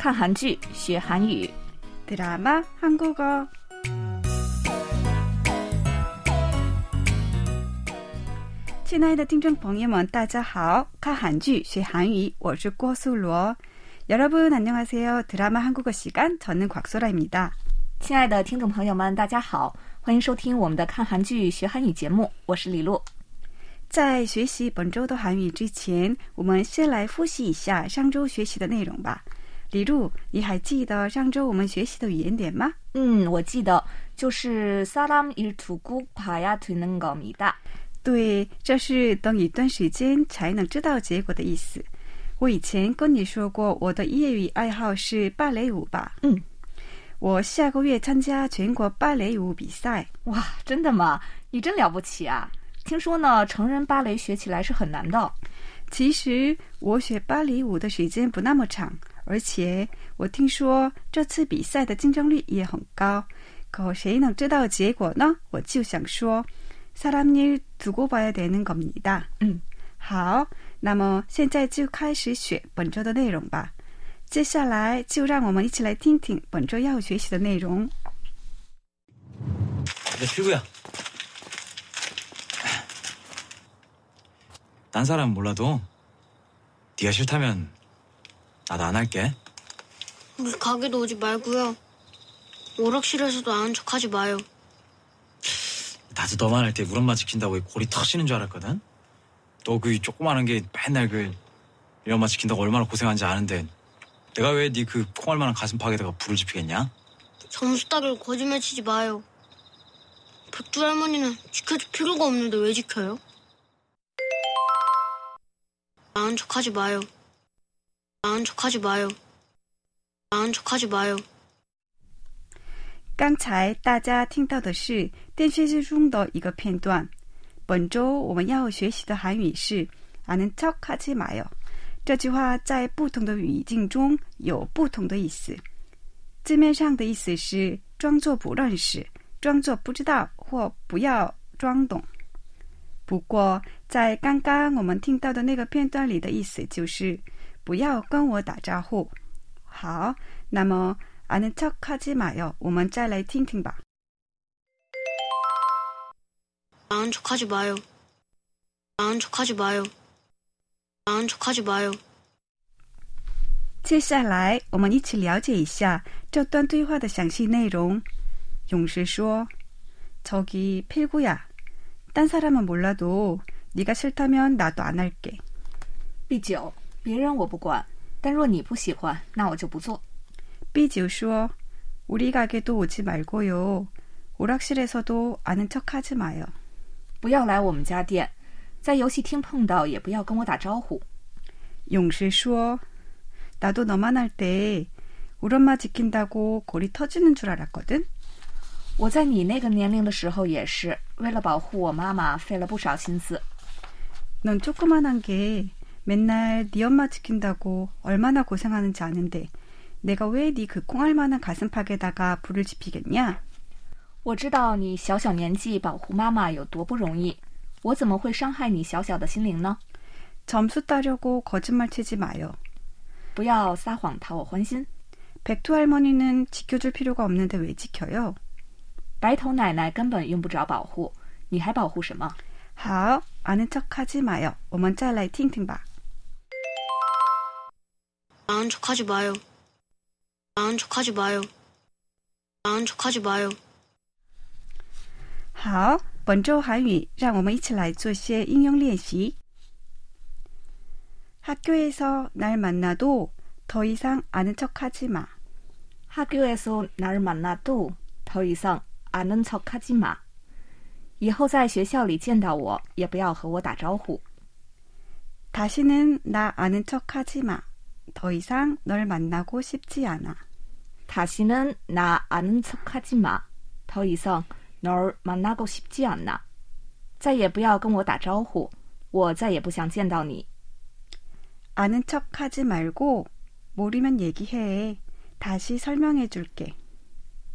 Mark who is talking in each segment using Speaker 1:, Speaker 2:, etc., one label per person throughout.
Speaker 1: 看韩剧学韩语。
Speaker 2: 드라마 한국어 亲爱的听众朋友们，大家好！看韩剧学韩语，我是郭素罗。여러분 안녕하세요. 드라마 한국어 시간 저는 곽소라입니다.
Speaker 1: 亲爱的听众朋友们，大家好，欢迎收听我们的看韩剧学韩语节目，我是李璐。
Speaker 2: 在学习本周的韩语之前，我们先来复习一下上周学习的内容吧。 李璐，你还记得上周我们学习的语言点吗？
Speaker 1: 嗯，我记得就是사람일두고봐야되는겁니다。
Speaker 2: 对，这是等一段时间才能知道结果的意思。我以前跟你说过，我的业余爱好是芭蕾舞吧？
Speaker 1: 嗯，
Speaker 2: 我下个月参加全国芭蕾舞比赛。
Speaker 1: 哇，真的吗？你真了不起啊！听说呢，成人芭蕾学起来是很难的。
Speaker 2: 其实我学芭蕾舞的时间不那么长， 而且我听说这次比赛的竞争率也很高。可谁能知道结果呢？我就想说，사람일두고봐야되는겁니다。
Speaker 1: 嗯，
Speaker 2: 好，那么现在就开始学本周的内容吧。接下来就让我们一起来听听本周要学习的内容。
Speaker 3: 야, 필구야. 딴 사람은 몰라도 네가 싫다면 나도 안 할게.
Speaker 4: 우리 가게도 오지 말고요. 오락실에서도 아는 척하지 마요.
Speaker 3: 나도 너만 할 때 우리 엄마 지킨다고 골이 터지는 줄 알았거든. 너 그 조그마한 게 맨날 그 우리 엄마 지킨다고 얼마나 고생한지 아는데 내가 왜 네 그 콩알만한 가슴 파에다가 불을 지피겠냐?
Speaker 4: 점수 따기로 거짓말 치지 마요. 백두 할머니는 지켜줄 필요가 없는데 왜 지켜요? 아는 척하지 마요. 아는 척하지 마요. 아는 척하지 마요.
Speaker 2: 刚才大家听到的是电视剧中的一个片段。本周我们要学习的韩语是“아는척하지마요”。这句话在不同的语境中有不同的意思。字面上的意思是装作不认识、装作不知道或不要装懂。不过，在刚刚我们听到的那个片段里的意思就是 不要跟我打招呼。好，那么。 아는 척하지 마요. 我们再来听听吧.
Speaker 4: 아는 척하지 마요. 아는 척하지 마요. 아는 척하지 마요.
Speaker 2: 接下来我们一起了解一下这段对话的详细内容。勇士说：“저기필구야딴사람은몰라도네가싫다면나도안할게。”
Speaker 1: 第九， 别人我不管，但若你不喜欢，那我就不做。
Speaker 2: 삐지우说우리가게도오지말고요오락실에서도아는척하지마요
Speaker 1: 不要来我们家店，在游戏厅碰到也不要跟我打招呼。
Speaker 2: 勇士说나도너만할때우리엄마지킨다고골이터지는줄알았거든
Speaker 1: 我在你那个年龄的时候也是，为了保护我妈妈费了不少心思。
Speaker 2: 넌조그만한게 맨날네엄마지킨다고얼마나고생하는지아는데 내가 왜 네 그 콩알만한 가슴팍에다가 불을 지피겠냐?
Speaker 1: 我知道你小小年纪保护妈妈有多不容易，我怎么会伤害你小小的心灵呢？
Speaker 2: 점수 따려고 거짓말 치지 마요.
Speaker 1: 不要撒谎讨我欢心。
Speaker 2: 백두 할머니는 지켜줄 필요가 없는데 왜 지켜요?
Speaker 1: 白头奶奶根本用不着保护，你还保护什么？
Speaker 2: 好, 아는 척하지 마요. 我们再来听听吧.
Speaker 4: 아는 척하지 마요. 아는 척하지 마요. 아는 척하지 마요.
Speaker 2: 好，本周韩语让我们一起来做些应用练习。 학교에서 날 만나도 더 이상 아는 척하지 마.
Speaker 1: 학교에서 날 만나도 더 이상 아는 척하지 마. 以后在学校里见到我，也不要和我打招呼。
Speaker 2: 다시는 나 아는 척하지 마. 더 이상 널 만나고 싶지 않아.
Speaker 1: 다시는 나 아는 척하지 마. 더 이상 널 만나고 싶지 않아. 再也不要跟我打招呼，我再也不想见到你。
Speaker 2: 아는 척하지 말고 모르면 얘기해. 다시 설명해 줄게.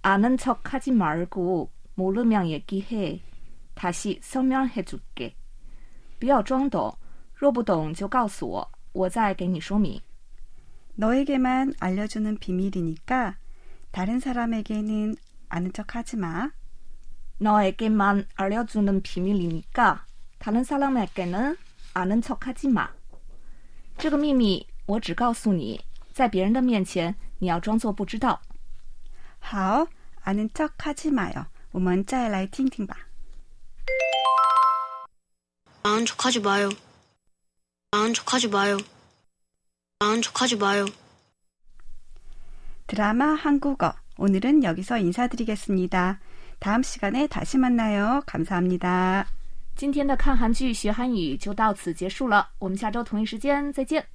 Speaker 1: 아는 척하지 말고 모르면 얘기해. 다시 설명해 줄게. 不要装懂，若不懂就告诉我，我再给你说明。
Speaker 2: 너에게만 알려주는 비밀이니까 다른 사람에게는 아는 척 하지 마.
Speaker 1: 너에게만 알려주는 비밀이니까 다른 사람에게는 아는 척하지 마. 这个秘密我只告诉你，在别人的面前你要装作不知道。
Speaker 2: 好，아는척하지마요。我们再来听听吧。
Speaker 4: 아는 척하지 마요. 아는 척하지 마요. 아는 척하지 마요.
Speaker 2: 드라마 한국어 오늘은 여기서 인사드리겠습니다. 다음 시간에 다시 만나요. 감사합니다.
Speaker 1: 今天的看韩剧学韩语就到此结束了，我们下周同一时间再见。